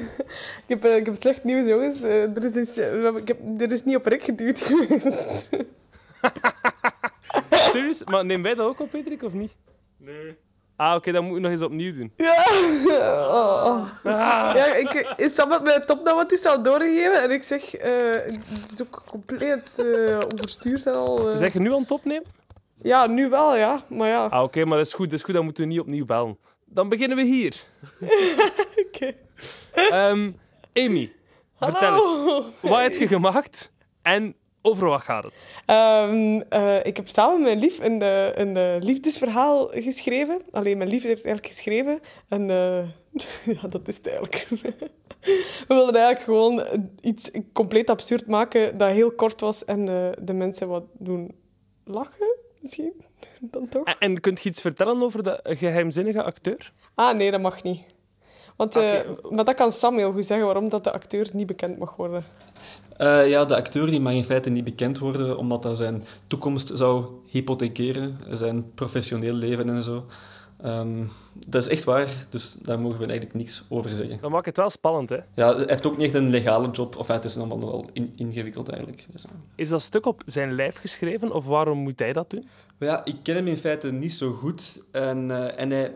ik, heb, eh, ik heb slecht nieuws, jongens. Eh, er, is iets- hebben- ik heb, er is niet op rek geduwd geweest. Serieus? Maar neem wij dat ook op, Patrick, of niet? Nee. Ah, oké, dan moet ik nog eens opnieuw doen. Ja. Oh. Ah. Ja, ik, Sam had mij het opnametoestel doorgegeven en ik zeg, eh, het is ook compleet eh overstuurd en al. eh. Zeg je nu aan het opnemen? Ja, nu wel, ja. Maar ja, Ah, oké, maar dat is goed. Dat is goed, dan moeten we niet opnieuw bellen. Dan beginnen we hier. Ehm, Amy, vertel eens. Wat heb je gemaakt en over wat gaat het? Ehm, eh, ik heb samen met mijn lief een, eh, een eh, liefdesverhaal geschreven. Alleen mijn lief heeft het eigenlijk geschreven. En ja, dat is het eigenlijk. We wilden eigenlijk gewoon iets compleet absurd maken dat heel kort was en de mensen wat doen lachen, misschien. Dan toch? En, en kunt je iets vertellen over de geheimzinnige acteur? Ah, nee, dat mag niet. Want, eh, Oké. Maar dat kan Sam heel goed zeggen, waarom dat de acteur niet bekend mag worden. Eh, ja, de acteur die mag in feite niet bekend worden, omdat dat zijn toekomst zou hypothekeren, zijn professioneel leven en zo. Ehm, dat is echt waar, dus daar mogen we eigenlijk niks over zeggen. Dat maakt het wel spannend, hè? Ja, hij heeft ook niet echt een legale job, of het is allemaal nogal in, ingewikkeld eigenlijk. Dus, eh. Is dat stuk op zijn lijf geschreven of waarom moet hij dat doen? Ja, ik ken hem in feite niet zo goed en, eh, en hij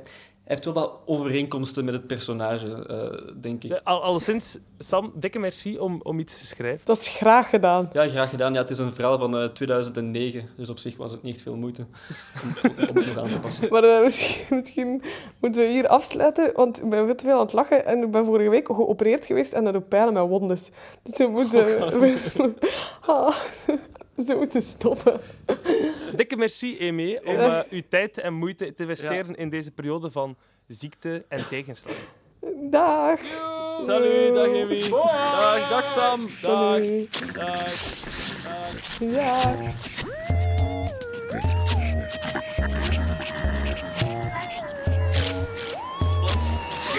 heeft wel wat overeenkomsten met het personage, eh, denk ik. Al, alleszins, Sam, dikke merci om, om iets te schrijven. Dat is graag gedaan. Ja, graag gedaan. Ja, het is een verhaal van eh, 2009, dus op zich was het niet veel moeite om, om het nog aan te passen. Maar eh, misschien, misschien moeten we hier afsluiten, want ik ben veel te veel aan het lachen en ik ben vorige week geopereerd geweest en dat doet pijn aan mijn wondes. Dus we moeten... Ah, dus we moeten stoppen. Dikke merci, Amy, om eh, uw tijd en moeite te investeren in deze periode van ziekte en tegenslag. Dag. Salut, dag Amy. Dag, dag Sam. Dag. Dag. Ja.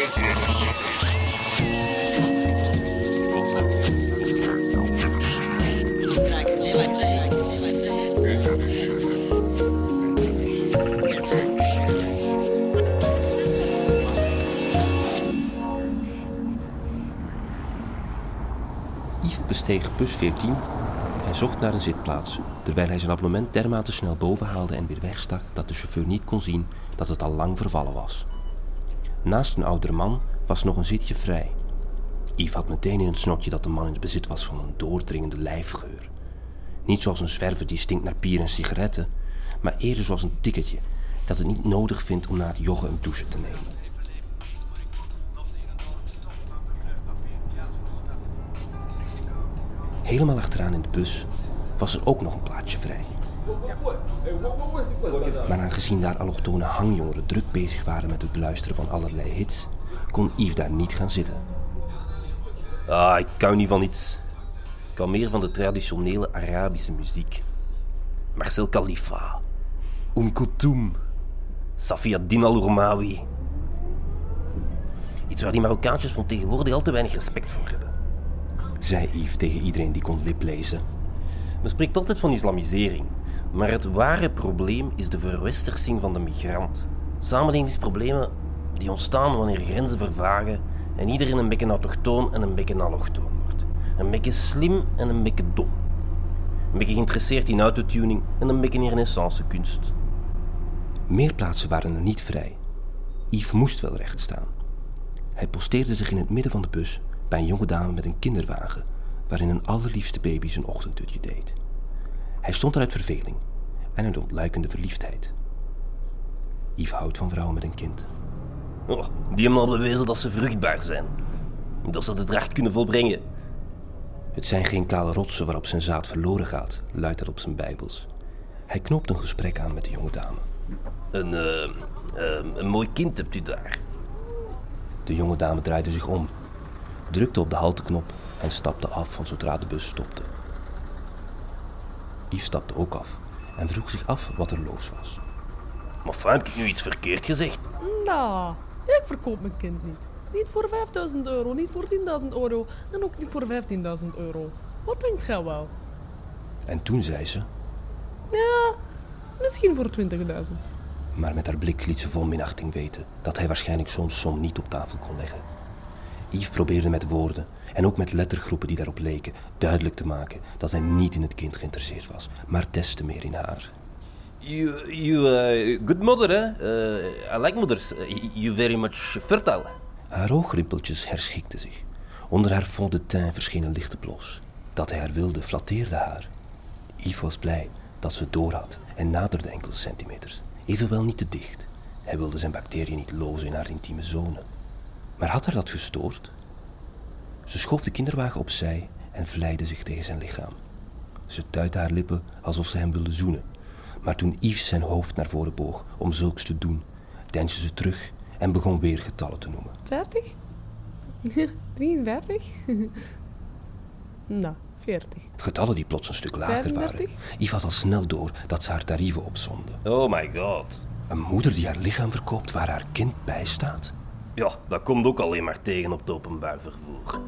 Yves besteeg bus 14 en zocht naar een zitplaats, terwijl hij zijn abonnement dermate snel boven haalde en weer wegstak dat de chauffeur niet kon zien dat het al lang vervallen was. Naast een oudere man was nog een zitje vrij. Yves had meteen in het snotje dat de man in het bezit was van een doordringende lijfgeur. Niet zoals een zwerver die stinkt naar bier en sigaretten, maar eerder zoals een tikketje dat het niet nodig vindt om na het joggen een douche te nemen. Helemaal achteraan in de bus was er ook nog een plaatsje vrij. Maar aangezien daar allochtone hangjongeren druk bezig waren met het beluisteren van allerlei hits, kon Yves daar niet gaan zitten. Ah, ik kan niet van iets. Ik kan meer van de traditionele Arabische muziek. Marcel Khalifa, Oum Kulthum, Safia Din al-Urmawi. Iets waar die Marokkaantjes van tegenwoordig al te weinig respect voor hebben zei Yves tegen iedereen die kon liplezen. Men spreekt altijd van islamisering, maar het ware probleem is de verwestersing van de migrant. Samenlevingsproblemen die ontstaan wanneer grenzen vervagen en iedereen een beetje autochtoon en een beetje allochtoon wordt. Een beetje slim en een beetje dom. Een beetje geïnteresseerd in autotuning en een beetje in renaissancekunst. Meer plaatsen waren er niet vrij. Yves moest wel recht staan. Hij posteerde zich in het midden van de bus bij een jonge dame met een kinderwagen, waarin een allerliefste baby zijn ochtenddutje deed. Hij stond er uit verveling en uit ontluikende verliefdheid. Yves houdt van vrouwen met een kind. Oh, die hebben al bewezen dat ze vruchtbaar zijn. Dat ze de dracht kunnen volbrengen. Het zijn geen kale rotsen waarop zijn zaad verloren gaat, luidt er op zijn bijbels. Hij knoopt een gesprek aan met de jonge dame. Een, eh, eh, een mooi kind hebt u daar. De jonge dame draaide zich om, drukte op de halteknop en stapte af van zodra de bus stopte. Yves stapte ook af en vroeg zich af wat er los was. Maar fijn, heb ik nu iets verkeerd gezegd? Nou, ik verkoop mijn kind niet. Niet voor 5000 euro, niet voor 10.000 euro en ook niet voor 15.000 euro. Wat denkt gij wel? En toen zei ze, Ja, misschien voor 20.000. maar met haar blik liet ze vol minachting weten dat hij waarschijnlijk zo'n som niet op tafel kon leggen. Yves probeerde met woorden en ook met lettergroepen die daarop leken duidelijk te maken dat hij niet in het kind geïnteresseerd was, maar des te meer in haar. You, you, uh, good mother, hè? Uh, I like mothers. Uh, you very much fertile. Haar oogrimpeltjes herschikten zich. Onder haar fond de teint verscheen een lichte blos. Dat hij haar wilde, flatteerde haar. Yves was blij dat ze doorhad en naderde enkele centimeters. Evenwel niet te dicht. Hij wilde zijn bacteriën niet lozen in haar intieme zone. Maar had haar dat gestoord? Ze schoof de kinderwagen opzij en vlijde zich tegen zijn lichaam. Ze tuitte haar lippen alsof ze hem wilde zoenen. Maar toen Yves zijn hoofd naar voren boog om zulks te doen, deinsde ze terug en begon weer getallen te noemen. 50? 53? nou, 40. Getallen die plots een stuk lager waren. 35? Yves had al snel door dat ze haar tarieven opzonden. Oh my god. Een moeder die haar lichaam verkoopt waar haar kind bij staat? Ja, dat komt ook alleen maar tegen op het openbaar vervoer.